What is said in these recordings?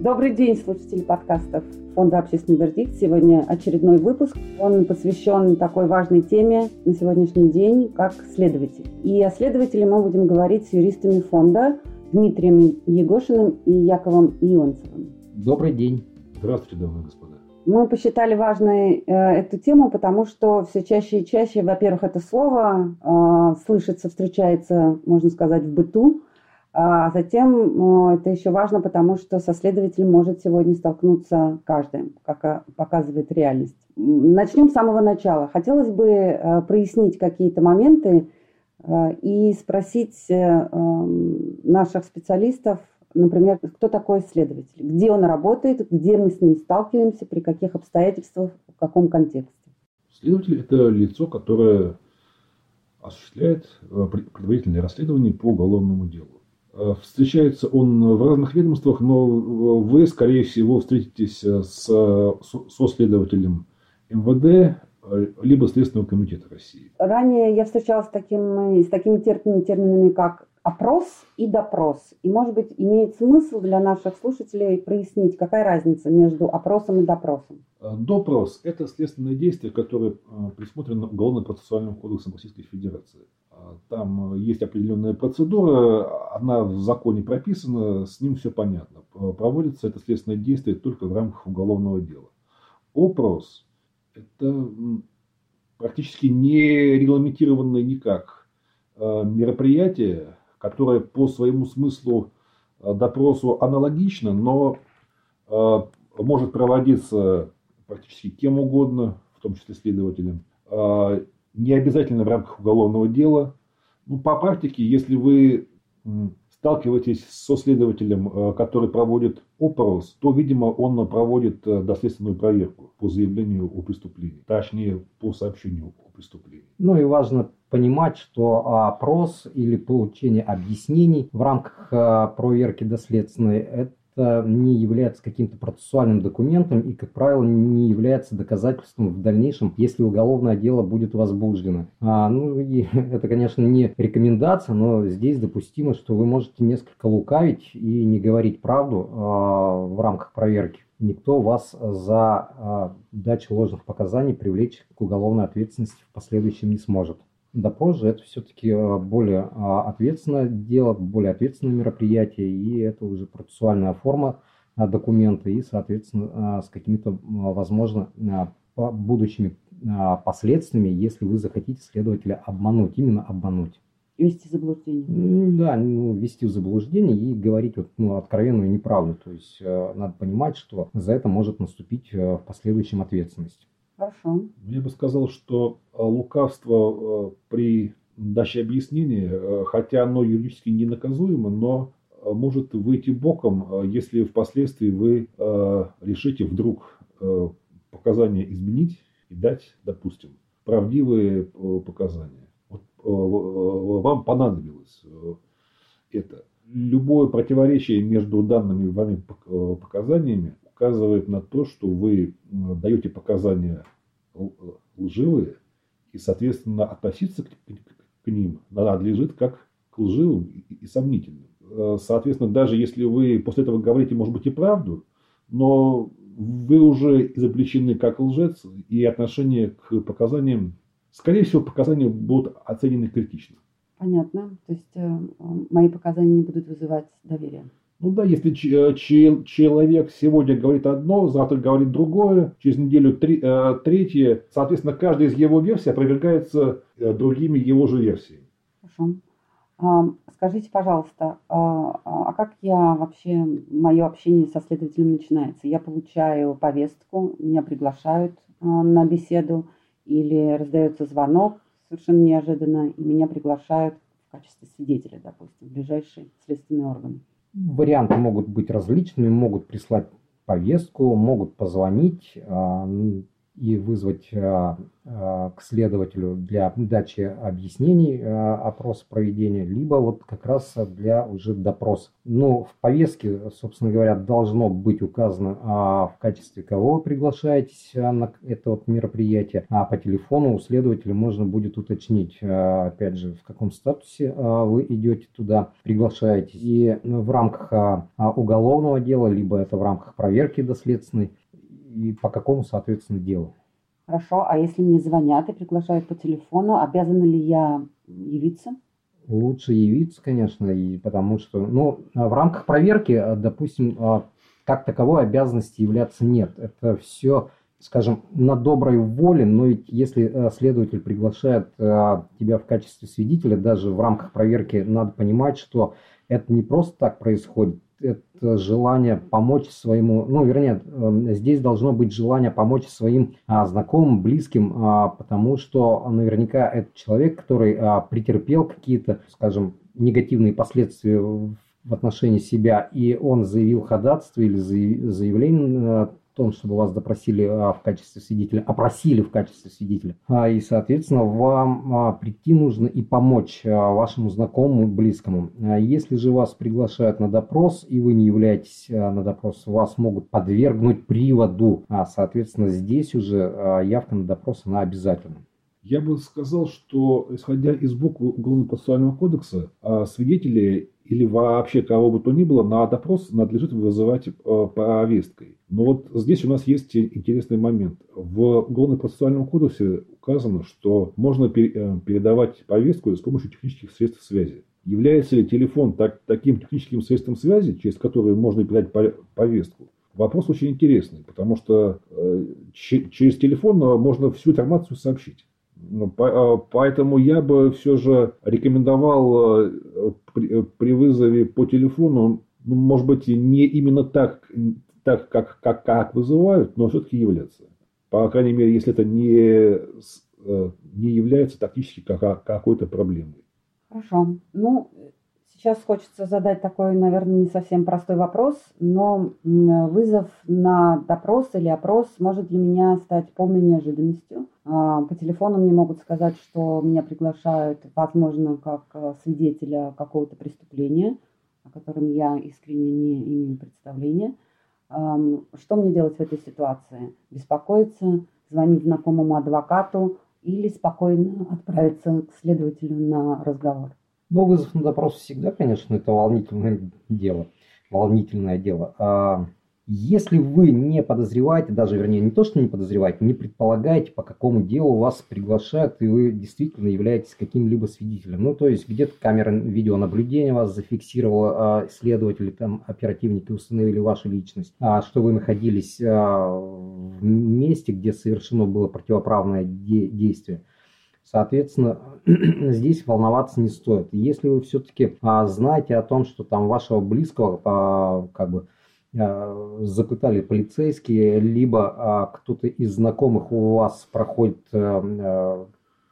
Добрый день, слушатели подкастов Фонда «Общественный вердикт». Сегодня очередной выпуск. Он посвящен такой важной теме на сегодняшний день, как следователь. И о следователе мы будем говорить с юристами фонда Дмитрием Егошиным и Яковом Ионцевым. Добрый день. Здравствуйте, дамы и господа. Мы посчитали важной э, эту тему, потому что все чаще и чаще, во-первых, это слово э, слышится, встречается, можно сказать, в быту, а затем э, это еще важно, потому что со следователем может сегодня столкнуться каждый, как э, показывает реальность. Начнем с самого начала. Хотелось бы э, прояснить какие-то моменты э, и спросить эм, наших специалистов, Например, кто такой следователь, где он работает, где мы с ним сталкиваемся, при каких обстоятельствах, в каком контексте. Следователь – это лицо, которое осуществляет предварительное расследование по уголовному делу. Э, встречается он в разных ведомствах, но вы, скорее всего, встретитесь с, со следователем МВД, либо Следственного комитета России. Ранее я встречалась с, таким, с такими терминами, как опрос и допрос. И, может быть, имеет смысл для наших слушателей прояснить, какая разница между опросом и допросом. Э, допрос – это следственное действие, которое э, предусмотрено Уголовно-процессуальным кодексом Российской Федерации. Э, там есть определенная процедура, она в законе прописана, с ним все понятно. Проводится это следственное действие только в рамках уголовного дела. Опрос – это практически не регламентированное никак мероприятие, которое по своему смыслу э, допросу аналогично, но э, может проводиться практически кем угодно, в том числе следователем, э, не обязательно в рамках уголовного дела. Ну, по практике, если вы сталкиваетесь со следователем, который проводит опрос, то, видимо, он проводит доследственную проверку по заявлению о преступлении, точнее, по сообщению о преступлении. Ну и важно понимать, что опрос или получение объяснений в рамках а, проверки доследственной это не является каким-то процессуальным документом и, как правило, не является доказательством в дальнейшем, если уголовное дело будет возбуждено. А, ну и это, конечно, не рекомендация, но здесь допустимо, что вы можете несколько лукавить и не говорить правду а, в рамках проверки. Никто вас за а, дачу ложных показаний привлечь к уголовной ответственности в последующем не сможет допрос же это все-таки а, более а, ответственное дело, более ответственное мероприятие, и это уже процессуальная форма а, документа, и, соответственно, с какими-то, возможно, будущими последствиями, если вы захотите следователя обмануть, именно обмануть. Вести заблуждение. Да, ну, вести в заблуждение и говорить вот, ну, откровенную неправду. То есть э, надо понимать, что за это может наступить э, в последующем ответственность. Хорошо. Я бы сказал, что э, лукавство э, при даче объяснения, э, хотя оно юридически не наказуемо, но может выйти боком, если впоследствии вы решите вдруг показания изменить и дать, допустим, правдивые показания. Вот вам понадобилось это. Любое противоречие между данными вами показаниями указывает на то, что вы даете показания лживые, и, соответственно, относиться к, к, к ним надлежит как к лживым и, и сомнительным. Э, соответственно, даже если вы после этого говорите, может быть, и правду, но вы уже изобличены как лжец, и отношение к показаниям, скорее всего, показания будут оценены критично. Понятно. То есть э, мои показания не будут вызывать доверия. Ну да, если э, человек сегодня говорит одно, завтра говорит другое, через неделю три, э, третье, соответственно, каждая из его версий опровергается э, другими его же версиями. Хорошо. А, скажите, пожалуйста, а, а как я вообще, мое общение со следователем начинается? Я получаю повестку, меня приглашают а, на беседу или раздается звонок совершенно неожиданно, и меня приглашают в качестве свидетеля, допустим, в ближайший следственный орган. Варианты могут быть различными, могут прислать повестку, могут позвонить. А, и вызвать к следователю для дачи объяснений опрос проведения, либо вот как раз для уже допроса. Ну, в повестке, собственно говоря, должно быть указано, в качестве кого вы приглашаетесь на это вот мероприятие, а по телефону у следователя можно будет уточнить, опять же, в каком статусе вы идете туда, приглашаетесь. И в рамках уголовного дела, либо это в рамках проверки доследственной, и по какому, соответственно, делу. Хорошо, а если мне звонят и приглашают по телефону, обязана ли я явиться? Лучше явиться, конечно, и потому что, ну, в рамках проверки, допустим, а, как таковой обязанности являться нет. Это все, скажем, на доброй воле, но ведь если а, следователь приглашает а, тебя в качестве свидетеля, даже в рамках проверки надо понимать, что это не просто так происходит это желание помочь своему, ну, вернее, эм, здесь должно быть желание помочь своим а, знакомым, близким, а, потому что наверняка это человек, который а, претерпел какие-то, скажем, негативные последствия в отношении себя, и он заявил ходатайство или заявление э, том, чтобы вас допросили а, в качестве свидетеля, опросили в качестве свидетеля. А, и, соответственно, вам а, прийти нужно и помочь вашему знакомому, близкому. Если же вас приглашают на допрос, и вы не являетесь на допрос, вас могут подвергнуть приводу. Соответственно, здесь уже явка на допрос, она обязательна. Я бы сказал, что, исходя из буквы Уголовно-процессуального кодекса, свидетели или вообще кого бы то ни было на допрос надлежит вызывать э, повесткой. Но вот здесь у нас есть интересный момент. В Уголовно-процессуальном кодексе указано, что можно э, передавать повестку с помощью технических средств связи. Является ли телефон так, таким техническим средством связи, через которое можно передать повестку? Вопрос очень интересный, потому что э, через телефон можно всю информацию сообщить. Ну, а, поэтому я бы все же рекомендовал э, при, при вызове по телефону, ну, может быть, не именно так, так как, как, как вызывают, но все-таки являться. По крайней мере, если это не, э, не является тактически какой-то проблемой. Хорошо. Ну, Сейчас хочется задать такой, наверное, не совсем простой вопрос, но вызов на допрос или опрос может для меня стать полной неожиданностью. А, по телефону мне могут сказать, что меня приглашают, возможно, как э, свидетеля какого-то преступления, о котором я искренне не имею представления. Что мне делать в этой ситуации? Беспокоиться, звонить знакомому адвокату или спокойно отправиться к следователю на разговор? Но вызов на допрос всегда, конечно, это волнительное дело. Волнительное дело. Если вы не подозреваете, даже, вернее, не то, что не подозреваете, не предполагаете, по какому делу вас приглашают, и вы действительно являетесь каким-либо свидетелем. Ну, то есть, где-то камера видеонаблюдения вас зафиксировала, а следователи, там, оперативники установили вашу личность, а, что вы находились а, в месте, где совершено было противоправное де- действие. Соответственно, здесь волноваться не стоит. Если вы все-таки а, знаете о том, что там вашего близкого а, как бы запытали полицейские, либо а, кто-то из знакомых у вас проходит а, а,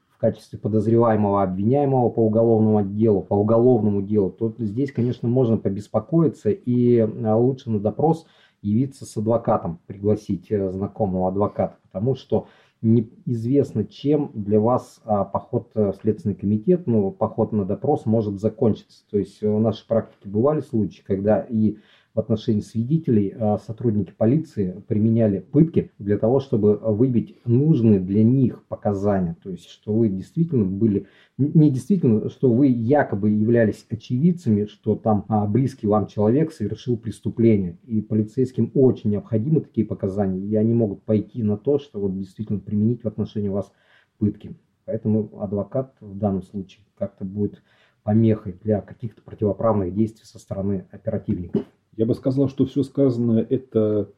в качестве подозреваемого, обвиняемого по уголовному делу, по уголовному делу, то здесь, конечно, можно побеспокоиться и лучше на допрос явиться с адвокатом, пригласить э, знакомого адвоката, потому что неизвестно, чем для вас а, поход в Следственный комитет, ну, поход на допрос может закончиться. То есть в нашей практике бывали случаи, когда и в отношении свидетелей а, сотрудники полиции применяли пытки для того, чтобы выбить нужные для них показания. То есть, что вы действительно были, не действительно, что вы якобы являлись очевидцами, что там а, близкий вам человек совершил преступление. И полицейским очень необходимы такие показания, и они могут пойти на то, что вот действительно применить в отношении вас пытки. Поэтому адвокат в данном случае как-то будет помехой для каких-то противоправных действий со стороны оперативников. Я бы сказал, что все сказанное – это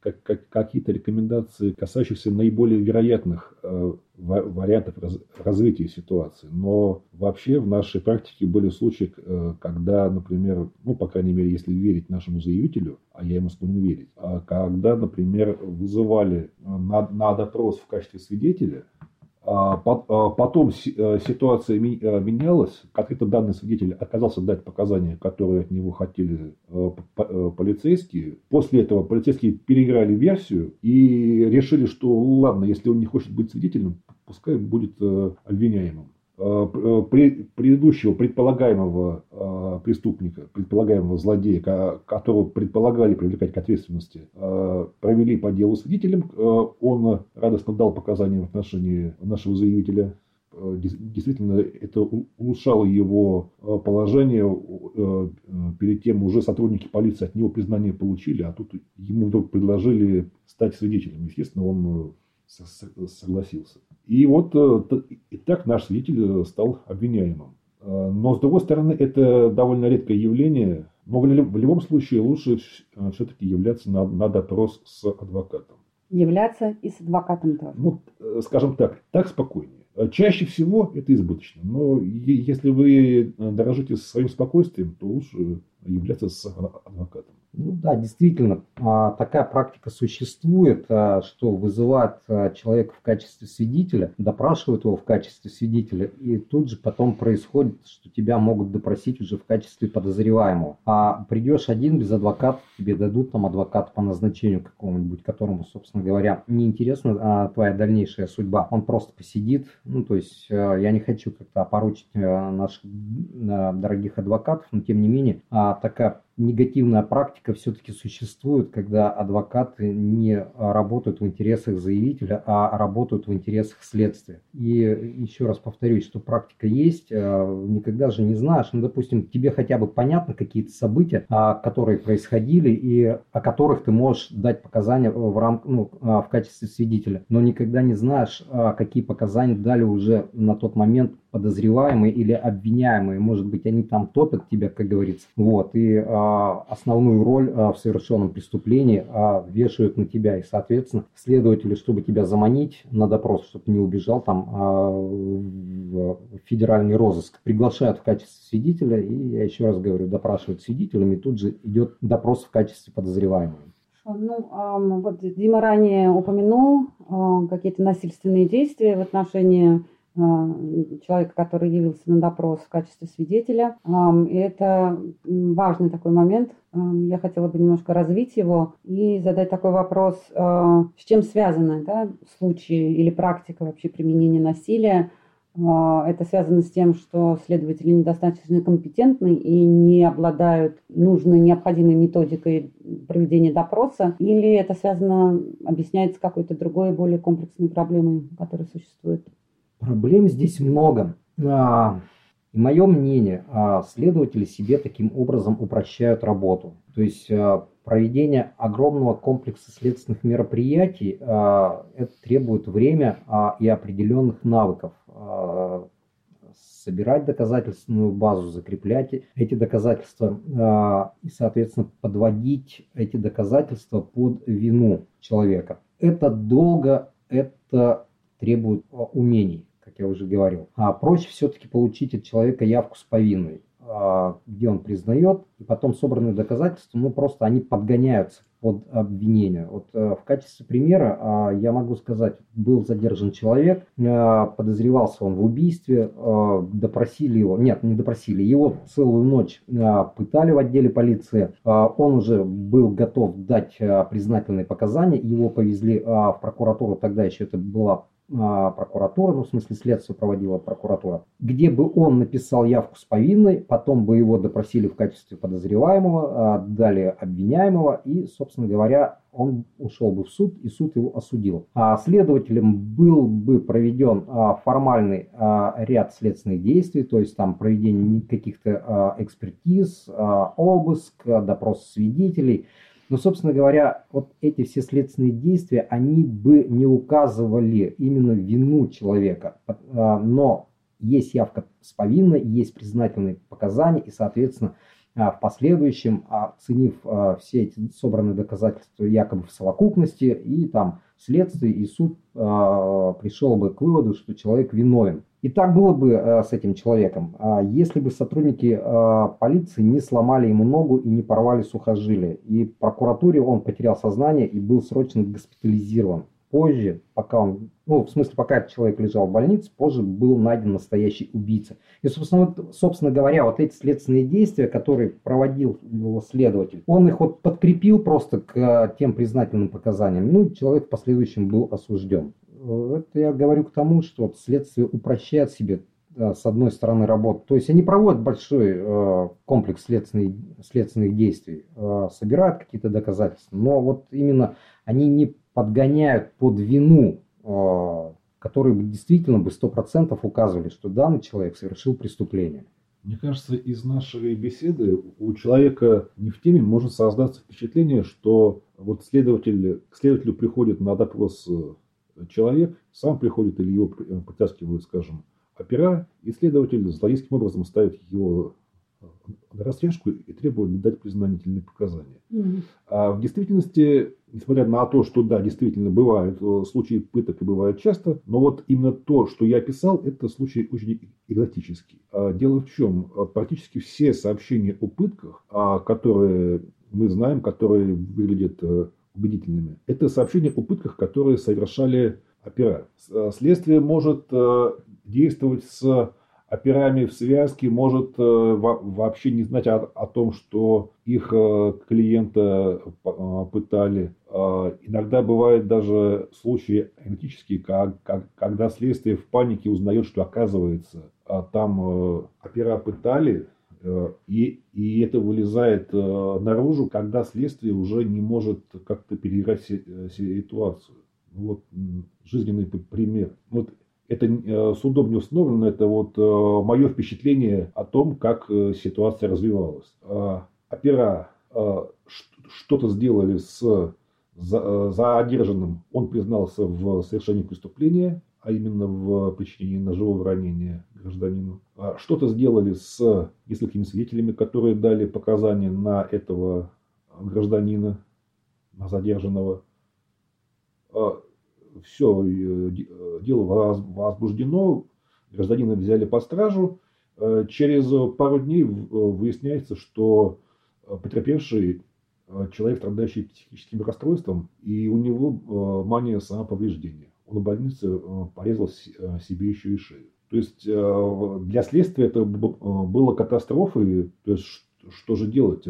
как, как, какие-то рекомендации, касающиеся наиболее вероятных э, вариантов раз, развития ситуации. Но вообще в нашей практике были случаи, э, когда, например, ну, по крайней мере, если верить нашему заявителю, а я ему склонен верить, а когда, например, вызывали на, на допрос в качестве свидетеля потом э, ситуация э, менялась, конкретно данный свидетель отказался дать показания, которые от него хотели э, полицейские. После этого полицейские переиграли версию и решили, что ладно, если он не хочет быть свидетелем, пускай будет обвиняемым. Предыдущего предполагаемого преступника, предполагаемого злодея, которого предполагали привлекать к ответственности, провели по делу свидетелем. Он радостно дал показания в отношении нашего заявителя. Э, действительно, это улучшало его э, положение. Э, перед тем уже сотрудники полиции от него признание получили, а тут ему вдруг предложили стать свидетелем. Естественно, он согласился. И вот и так наш свидетель стал обвиняемым. Но, с другой стороны, это довольно редкое явление. Но в любом случае лучше все-таки являться на, на допрос с адвокатом являться и с адвокатом тоже. Ну, э, скажем так, так спокойнее. Э, чаще всего это избыточно. Но если вы э, дорожите своим спокойствием, то лучше являться с адвокатом. Ну да, действительно, а, такая практика существует, а, что вызывают а, человека в качестве свидетеля, допрашивают его в качестве свидетеля, и тут же потом происходит, что тебя могут допросить уже в качестве подозреваемого. А придешь один без адвоката, тебе дадут там адвоката по назначению какому-нибудь, которому, собственно говоря, не интересна твоя дальнейшая судьба. Он просто посидит, ну то есть я не хочу как-то опорочить наших дорогих адвокатов, но тем не менее такая негативная практика все-таки существует, когда адвокаты не работают в интересах заявителя, а работают в интересах следствия. И еще раз повторюсь, что практика есть, э, никогда же не знаешь, ну, допустим, тебе хотя бы понятно какие-то события, а, которые происходили и о которых ты можешь дать показания в, рам... ну, а, в качестве свидетеля, но никогда не знаешь, а, какие показания дали уже на тот момент подозреваемые или обвиняемые. Может быть, они там топят тебя, как говорится. Вот. И а, основную роль а, в совершенном преступлении а, вешают на тебя. И, соответственно, следователи, чтобы тебя заманить на допрос, чтобы не убежал там а, в федеральный розыск, приглашают в качестве свидетеля. И, я еще раз говорю, допрашивают свидетелями. Тут же идет допрос в качестве подозреваемого. Ну, вот Дима ранее упомянул какие-то насильственные действия в отношении а, человека, который явился на допрос в качестве свидетеля. И это важный такой момент. Я хотела бы немножко развить его и задать такой вопрос, а, с чем связаны да, случаи или практика вообще применения насилия. А, это связано с тем, что следователи недостаточно компетентны и не обладают нужной необходимой методикой проведения допроса, или это связано, объясняется какой-то другой, более комплексной проблемой, которая существует? Проблем здесь много. А, мое мнение, а, следователи себе таким образом упрощают работу. То есть а, проведение огромного комплекса следственных мероприятий это требует время и определенных навыков собирать доказательственную базу, закреплять эти доказательства и, соответственно, подводить эти доказательства под вину человека. Это долго, это требует умений я уже говорил. А проще все-таки получить от человека явку с повинной, а, где он признает, и потом собранные доказательства, ну просто они подгоняются под обвинение. Вот э, в качестве примера а, я могу сказать, был задержан человек, э, подозревался он в убийстве, допросили его, нет, не допросили, его целую ночь пытали в отделе полиции, он уже был готов дать признательные показания, его повезли в прокуратуру, тогда еще это была а, прокуратура, ну в смысле следствие проводила прокуратура, где бы он написал явку с повинной, потом бы его допросили в качестве подозреваемого, а, далее обвиняемого и, собственно говоря, он ушел бы в суд и суд его осудил. А следователем был бы проведен а, формальный ряд следственных действий, то есть там проведение каких-то экспертиз, обыск, допрос свидетелей – но, собственно говоря, вот эти все следственные действия, они бы не указывали именно вину человека. А, но есть явка с повинной, есть признательные показания, и, соответственно, в последующем, оценив а, все эти собранные доказательства якобы в совокупности, и там следствие и суд пришел бы к выводу, что человек виновен. И так было бы с этим человеком, а если бы сотрудники полиции не сломали ему ногу и не порвали сухожилие. И в прокуратуре он потерял сознание и был срочно госпитализирован. Позже, пока он, ну, в смысле, пока этот человек лежал в больнице, позже был найден настоящий убийца. И, собственно, вот, собственно говоря, вот эти следственные действия, которые проводил следователь, он их вот подкрепил просто к тем признательным показаниям. Ну, человек в последующем был осужден. Это я говорю к тому, что вот следствие упрощает себе с одной стороны работу. То есть они проводят большой э, комплекс следственных, следственных действий, э, собирают какие-то доказательства, но вот именно они не подгоняют под вину, э, которые бы действительно бы сто процентов указывали, что данный человек совершил преступление. Мне кажется, из нашей беседы у человека не в теме может создаться впечатление, что вот следователь, к следователю приходит на допрос человек, сам приходит или его притаскивают, скажем, опера, и следователь злодейским образом ставит его на растяжку и требует дать признательные показания. Mm-hmm. А в действительности, несмотря на то, что да, действительно бывают э, случаи пыток и бывают часто, но вот именно то, что я описал, это случай очень экзотический. А дело в чем? А практически все сообщения о пытках, а, которые мы знаем, которые выглядят э, убедительными, это сообщения о пытках, которые совершали опера. Э, следствие может действовать с операми в связке, может э, вообще не знать о, о том, что их э, клиента э, пытали. Иногда бывают даже случаи аналитические, как, как, когда следствие в панике узнает, что оказывается там опера пытали, и, и это вылезает наружу, когда следствие уже не может как-то переиграть ситуацию. Вот жизненный пример. Вот это э, судом не установлено, это вот э, мое впечатление о том, как э, ситуация развивалась. Опера что-то сделали с задержанным, он признался в совершении преступления, а именно в причинении ножевого ранения гражданину. Что-то сделали с несколькими свидетелями, которые дали показания на этого гражданина, на задержанного все, э, э, дело возбуждено, гражданина взяли по стражу. Э, через пару дней выясняется, что потерпевший человек, страдающий психическим расстройством, и у него мания самоповреждения. Он в больнице порезал себе еще и шею. То есть для следствия это было катастрофой. То есть что же делать?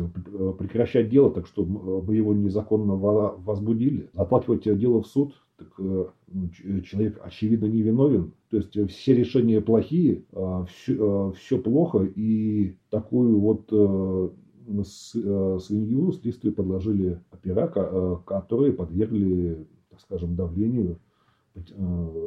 Прекращать дело, так что мы его незаконно возбудили. Оплакивать дело в суд, так э, ну, э, человек очевидно не виновен. То есть э, все решения плохие, все, все плохо, и такую вот свинью следствию подложили опера, которые подвергли, так скажем, давлению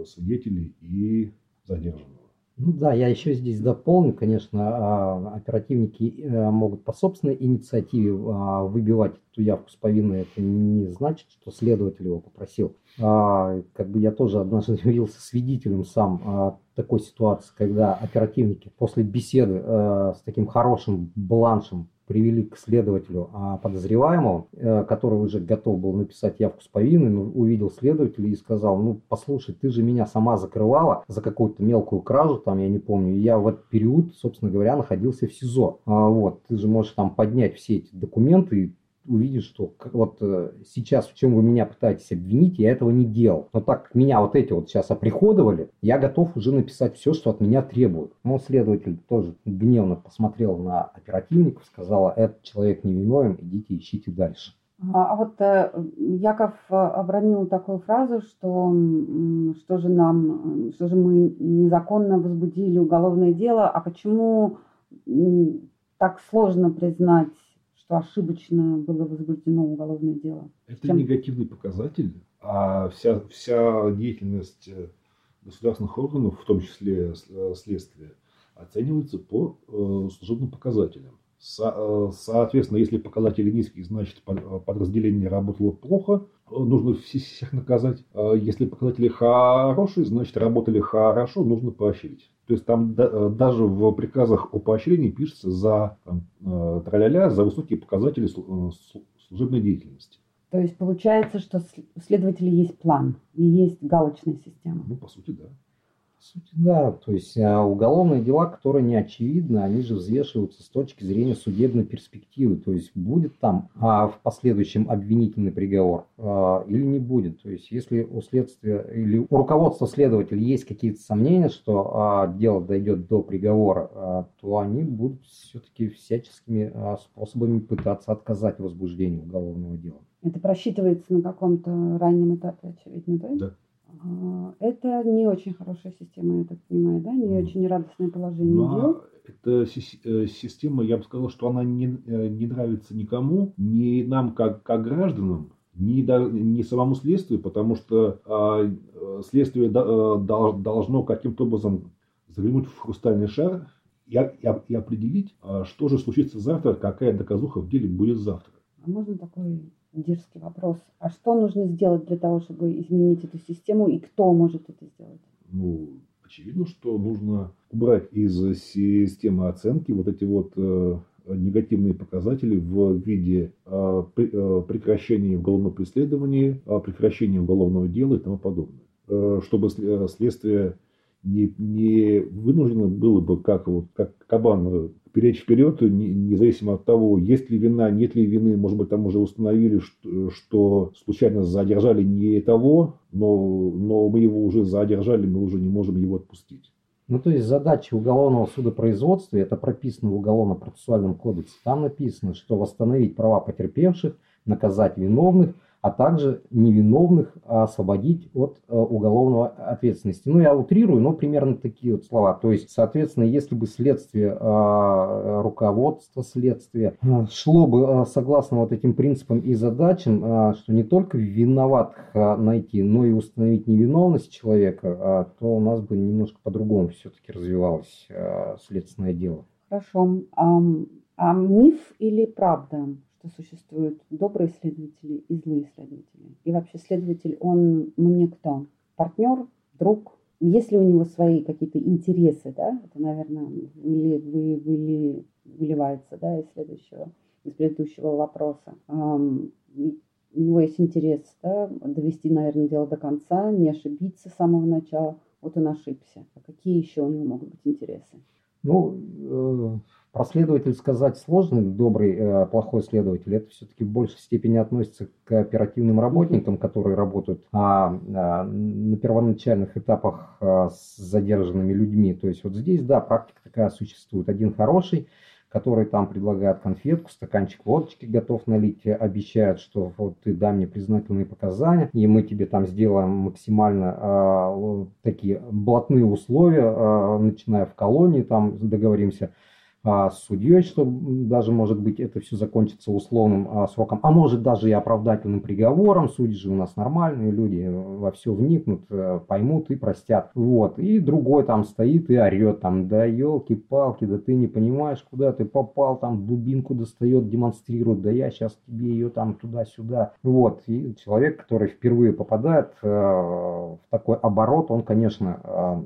свидетелей и задержанного. Ну да, я еще здесь дополню, конечно, а, оперативники э, могут по собственной инициативе а, выбивать эту явку с повинной. Это не значит, что следователь его попросил. А, как бы я тоже однажды явился свидетелем сам такой ситуации, когда оперативники после беседы э, с таким хорошим бланшем привели к следователю а подозреваемого, э, который уже готов был написать явку с повинной, но увидел следователя и сказал, ну, послушай, ты же меня сама закрывала за какую-то мелкую кражу, там, я не помню, и я в этот период, собственно говоря, находился в СИЗО. А, вот, ты же можешь там поднять все эти документы, увидит, что вот э, сейчас в чем вы меня пытаетесь обвинить, я этого не делал. Но так меня вот эти вот сейчас оприходовали, я готов уже написать все, что от меня требуют. Но следователь тоже гневно посмотрел на оперативников, сказала, этот человек невиновен, идите ищите дальше. А, а вот э, Яков э, обронил такую фразу, что что же нам, что же мы незаконно возбудили уголовное дело, а почему так сложно признать что ошибочно было возбуждено уголовное дело. Это Чем... негативный показатель, а вся, вся деятельность э, государственных органов, в том числе э, следствия, оценивается по э, служебным показателям. Со, соответственно, если показатели низкие, значит подразделение работало плохо, нужно всех наказать. Если показатели хорошие, значит работали хорошо, нужно поощрить. То есть там да, даже в приказах о поощрении пишется за там, э, траля за высокие показатели э, служебной деятельности. То есть получается, что у следователя есть план и есть галочная система. Ну, по сути, да. Сути, да. То есть а, уголовные дела, которые не очевидны, они же взвешиваются с точки зрения судебной перспективы. То есть будет там а, в последующем обвинительный приговор а, или не будет. То есть если у следствия или у руководства следователя есть какие-то сомнения, что а, дело дойдет до приговора, а, то они будут все-таки всяческими а, способами пытаться отказать в возбуждении уголовного дела. Это просчитывается на каком-то раннем этапе, очевидно, да? Да. А, Это не очень хорошая система, я так понимаю, да? Не очень радостное положение Ну, дел. эта э, система, я бы сказал, что она не, э, не нравится никому, ни нам как, как гражданам, ни, ни самому следствию, потому что а, э, следствие до- дол- должно каким-то образом заглянуть в хрустальный шар и, и и определить, а, что же случится завтра, какая доказуха в деле будет завтра. А можно такой дерзкий вопрос? А что нужно сделать для того, чтобы изменить эту систему, и кто может это сделать? Ну, очевидно, что нужно убрать из системы оценки вот эти вот э, негативные показатели в виде э, пре- э, прекращения уголовного преследования, э, прекращения уголовного дела и тому подобное. Э, Чтобы сле- следствие не, не вынуждено было бы, как, вот, как кабан, э, перечь вперед, не- независимо от того, есть ли вина, нет ли вины, может быть, там уже установили, что, что случайно задержали не того, но, но мы его уже задержали, мы уже не можем его отпустить. Ну, то есть задача уголовного судопроизводства, это прописано в Уголовно-процессуальном кодексе, там написано, что восстановить права потерпевших, наказать виновных, а также невиновных освободить от э, уголовного ответственности. Ну, я утрирую, но примерно такие вот слова. То есть, соответственно, если бы следствие, э, руководство следствия э, шло бы согласно вот этим принципам и задачам, что не только виноватых найти, но и установить невиновность человека, то у нас бы немножко по-другому все-таки развивалось следственное дело. Хорошо. Ам, А миф или правда, что существуют добрые следователи и злые следователи? И вообще следователь, он мне кто? Партнер, друг? Есть ли у него свои какие-то интересы, да? Это, наверное, выли, вы, выли- выливается, да, из следующего, из предыдущего вопроса. У него есть интерес, да, довести, наверное, дело до конца, не ошибиться с самого начала. Вот он ошибся. А какие еще у него могут быть интересы? Ну, э, про следователь сказать сложно, добрый, э, плохой следователь, это все-таки в большей степени относится к оперативным работникам, которые работают а, а, на первоначальных этапах а, с задержанными людьми. То есть вот здесь, да, практика такая существует. Один хороший, который там предлагает конфетку, стаканчик водочки готов налить, э, обещает, что вот ты дай мне признательные показания, и мы тебе там сделаем максимально а, вот такие блатные условия, а, начиная в колонии, там договоримся а, с судьей, что даже, может быть, это все закончится условным а, сроком, а может даже и оправдательным приговором. Судьи же у нас нормальные люди, во все вникнут, э, поймут и простят. Вот. И другой там стоит и орет, там, да елки-палки, да ты не понимаешь, куда ты попал, там дубинку достает, демонстрирует, да я сейчас тебе ее там туда-сюда. Вот. И человек, который впервые попадает э, в такой оборот, он, конечно, э,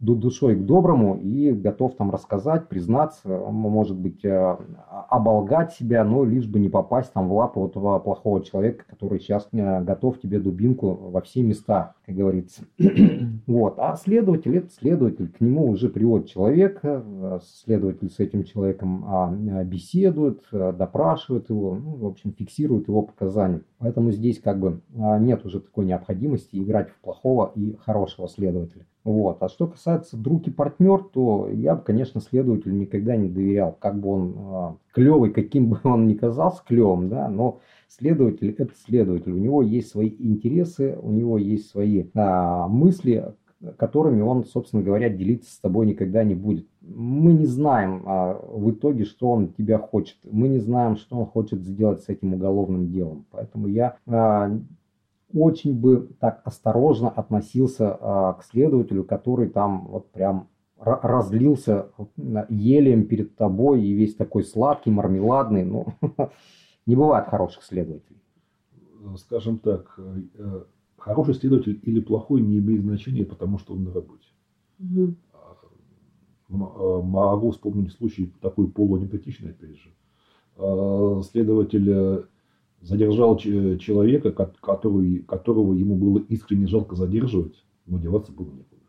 душой к доброму и готов там рассказать, признаться, может быть, э, оболгать себя, но лишь бы не попасть там в вот этого плохого человека, который сейчас э, готов тебе дубинку во все места, как говорится. Вот. А следователь, это следователь, к нему уже приводит человека, э, следователь с этим человеком а, беседует, допрашивает его, ну, в общем, фиксирует его показания. Поэтому здесь как бы нет уже такой необходимости играть в плохого и хорошего следователя. Вот. А что касается друг и партнер, то я бы, конечно, следователю никогда не доверял, как бы он а, клевый, каким бы он ни казался клевым, да, но следователь это следователь, у него есть свои интересы, у него есть свои а, мысли, которыми он, собственно говоря, делиться с тобой никогда не будет. Мы не знаем а, в итоге, что он тебя хочет. Мы не знаем, что он хочет сделать с этим уголовным делом. Поэтому я а, очень бы так осторожно относился а, к следователю, который там вот прям ра- разлился елем перед тобой и весь такой сладкий, мармеладный. Ну, не бывает хороших следователей. Скажем так, э, э, хороший следователь или плохой не имеет значения, потому что он на работе. А, э, Могу вспомнить случай такой полуанекдотичный, опять же. Э, Следователь э, задержал человека, ко- который, которого ему было искренне жалко задерживать, но деваться было некуда.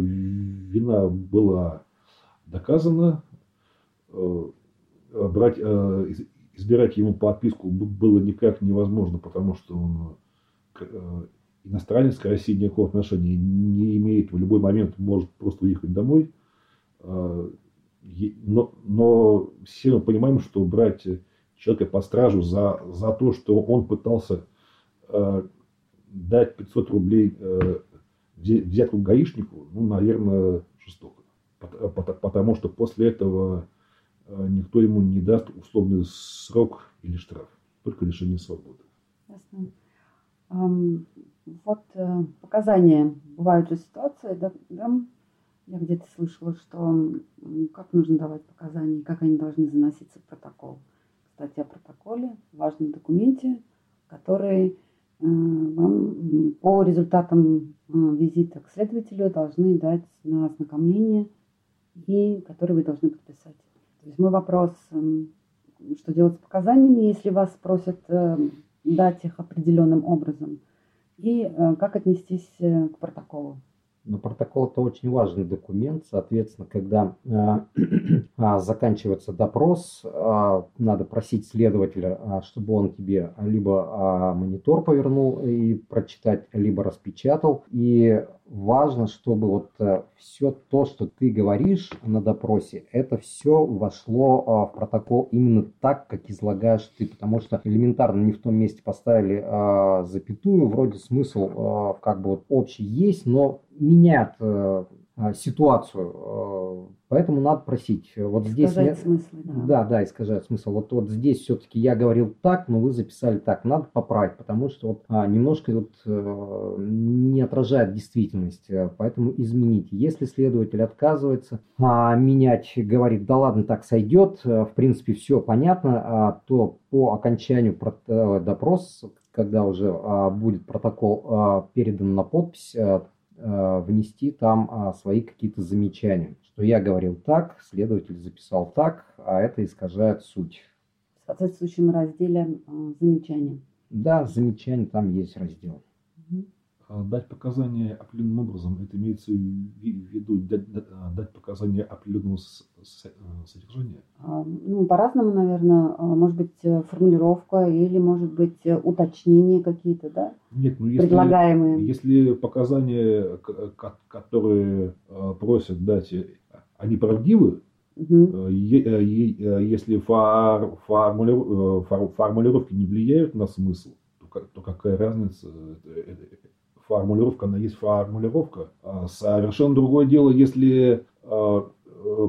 Вина была доказана, брать, избирать ему подписку было никак невозможно, потому что он иностранец к России никакого отношения не имеет, в любой момент может просто уехать домой. Но, но все мы понимаем, что брать человека под стражу за, за то, что он пытался э, дать 500 рублей э, взятку гаишнику, ну, наверное, жестоко. Потому что после этого э, никто ему не даст условный срок или штраф, только лишение свободы. Ясно. Вот э, показания. Бывают же ситуации, да, да, я где-то слышала, что как нужно давать показания, как они должны заноситься в протокол. Кстати, о протоколе, важном документе, который э, вам по результатам э, визита к следователю должны дать на ознакомление и который вы должны подписать. То есть мой вопрос, эм, что делать с показаниями, если вас просят дать их определенным образом, и как отнестись к протоколу. Но протокол это очень важный документ, соответственно, когда э, э, заканчивается допрос, э, надо просить следователя, э, чтобы он тебе либо э, монитор повернул и прочитать, либо распечатал. И важно, чтобы вот э, все то, что ты говоришь на допросе, это все вошло э, в протокол именно так, как излагаешь ты, потому что элементарно не в том месте поставили э, запятую, вроде смысл как бы вот общий есть, но меняет ситуацию Поэтому надо просить. Вот здесь искажает смысл. Да. да, да, искажает смысл. Вот, вот здесь все-таки я говорил так, но вы записали так. Надо поправить, потому что вот, а, немножко вот, э, не отражает действительность. Э, поэтому измените. Если следователь отказывается а, менять, говорит, да ладно, так сойдет, э, в принципе, все понятно, а, то по окончанию э, допроса, когда уже а, будет протокол а, передан на подпись, а, внести там а, свои какие-то замечания что я говорил так, следователь записал так, а это искажает суть. В соответствующем разделе э, замечания. Да, замечания там есть раздел. Угу. Дать показания определенным образом, это имеется в виду дать, дать, показания определенного содержания? А, ну, по-разному, наверное. А, может быть, э, формулировка или, может быть, э, уточнения какие-то, да? Нет, ну, если, предлагаемые. Если показания, которые просят дать они правдивы, угу. если формулиров, формулировки не влияют на смысл, то, то какая разница? Формулировка, она есть формулировка. А совершенно другое дело, если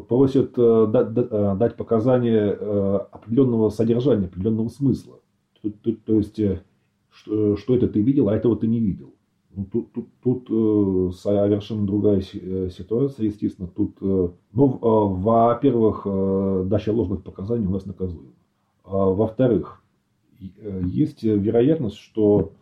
просят дать показания определенного содержания, определенного смысла. То, есть, что, это ты видел, а этого ты не видел. Ну, тут, тут, тут э, совершенно другая э, ситуация, естественно. Тут, э, ну, э, во-первых, э, дача ложных показаний у нас наказуема. А, во-вторых, э, есть вероятность, что э, э,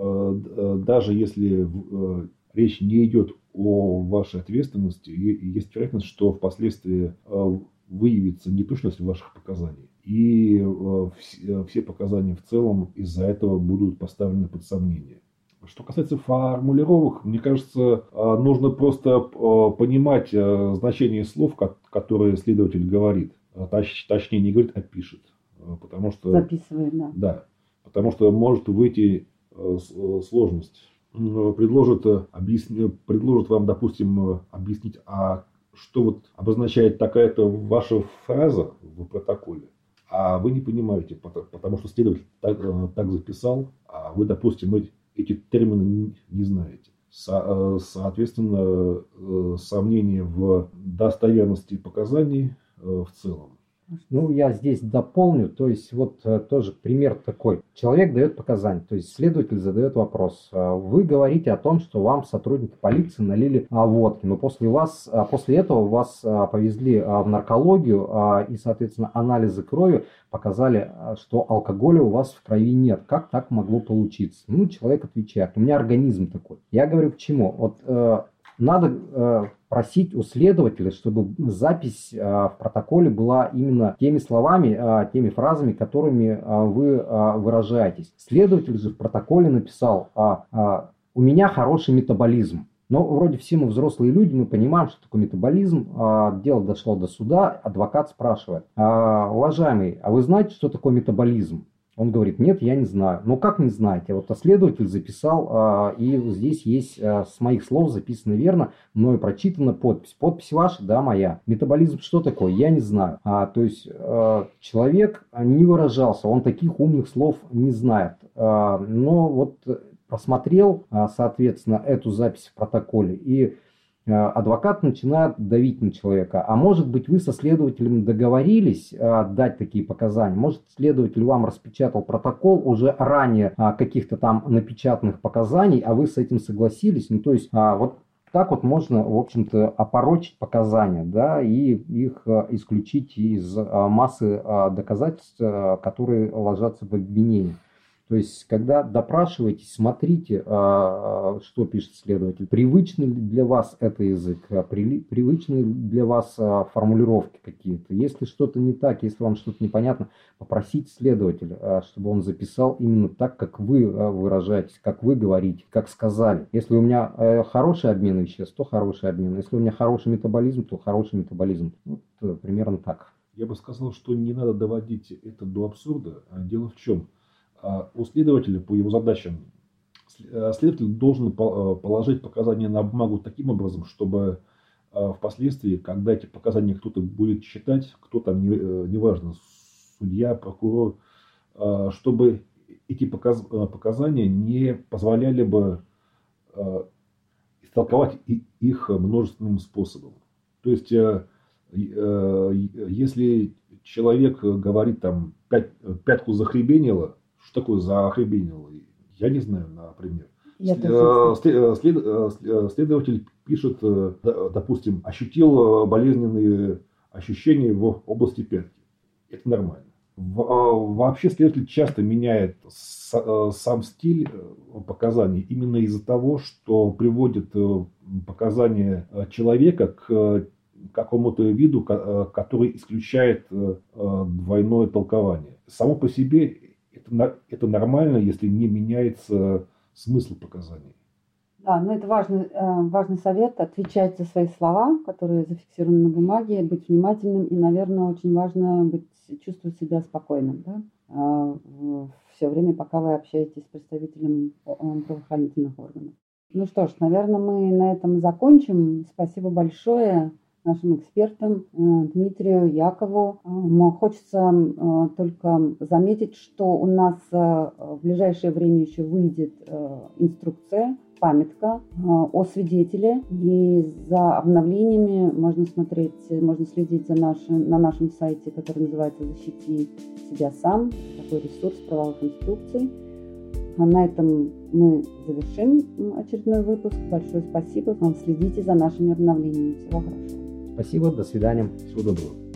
даже если э, речь не идет о вашей ответственности, есть вероятность, что впоследствии э, выявится неточность ваших показаний. И э, все, показания в целом из-за этого будут поставлены под сомнение. Что касается формулировок, мне кажется, а, нужно просто а, понимать а, значение слов, которые следователь говорит. Точнее, не говорит, а пишет. Потому что, Записывает, да. Да. Потому что может выйти сложность. Предложит, объясни, предложит вам, допустим, объяснить, а что вот обозначает такая-то ваша фраза в протоколе, а вы не понимаете, потому что следователь так, так записал, а вы, допустим, эти термины не знаете. Со, э, соответственно, э, сомнение в достоверности показаний э, в целом ну, я здесь дополню, то есть вот э, тоже пример такой. Человек дает показания, то есть следователь задает вопрос. А вы говорите о том, что вам сотрудники полиции налили а, водки, но после вас, а, после этого вас повезли в наркологию и, соответственно, анализы крови показали, что алкоголя у вас в крови нет. Как так могло получиться? Ну, человек отвечает, у меня организм такой. Я говорю, к чему? Вот э, надо э, просить у следователя, чтобы запись э, в протоколе была именно теми словами, э, теми фразами, которыми э, вы выражаетесь. Следователь же в протоколе написал, у меня хороший метаболизм. Но вроде все мы взрослые люди, мы понимаем, что такое метаболизм. А, дело дошло до суда, адвокат спрашивает, а, уважаемый, а вы знаете, что такое метаболизм? Он говорит, нет, я не знаю. Ну как не знаете? Вот следователь записал, а, и здесь есть а, с моих слов записано верно, мною прочитана подпись. Подпись ваша, да, моя. Метаболизм что такое? Я не знаю. А, то есть а, человек не выражался, он таких умных слов не знает. Но вот просмотрел, а, соответственно, эту запись в протоколе и Э, адвокат начинает давить на человека. А может быть, вы со следователем договорились э, дать такие показания? Может, следователь вам распечатал протокол уже ранее э, каких-то там напечатанных показаний, а вы с этим согласились? Ну, то есть, вот так вот можно, в общем-то, опорочить показания, да, и их исключить из массы доказательств, которые ложатся в обвинение. То есть, когда допрашиваетесь, смотрите, а, а, что пишет следователь. Привычный ли для вас это язык? А, привычны для вас формулировки какие-то? Если что-то не так, если вам что-то непонятно, попросите следователя, чтобы он записал именно так, как вы выражаетесь, как вы говорите, как сказали. Если у меня э, хороший обмен веществ, то хороший обмен. Если у меня хороший метаболизм, то хороший метаболизм. Вот э, примерно так. Я бы сказал, что не надо доводить это до абсурда. Дело в чем? А у следователя по его задачам э, следователь должен э, положить показания на бумагу таким образом, чтобы э, впоследствии, когда эти показания кто-то будет читать, кто там, неважно, судья, прокурор, чтобы эти показания не позволяли бы истолковать их множественным способом. То есть, если человек говорит там пятку захребенило, что такое захребенило? Я не знаю, например. Я э, э, след, э, следователь пишет, допустим, ощутил болезненные ощущения в области пятки. Это нормально. Вообще следователь часто меняет сам стиль показаний именно из-за того, что приводит показания человека к какому-то виду, который исключает двойное толкование. Само по себе это, это нормально, если не меняется смысл показаний. Да, но это важный, э, важный совет, отвечать за свои слова, которые зафиксированы на бумаге, быть внимательным и, наверное, очень важно быть, чувствовать себя спокойным, да, а, все время, пока вы общаетесь с представителем правоохранительных органов. Ну что ж, наверное, мы на этом закончим. Спасибо большое нашим экспертам э, Дмитрию Якову. Э, хочется э, только заметить, что у нас в ближайшее время еще выйдет инструкция, памятка о свидетеле. И за обновлениями можно смотреть, можно следить за наши, на нашем сайте, который называется «Защити себя сам». Такой ресурс правовых инструкций. А на этом мы завершим очередной выпуск. Большое спасибо. Вам следите за нашими обновлениями. Всего хорошего. Спасибо, до свидания. Всего доброго.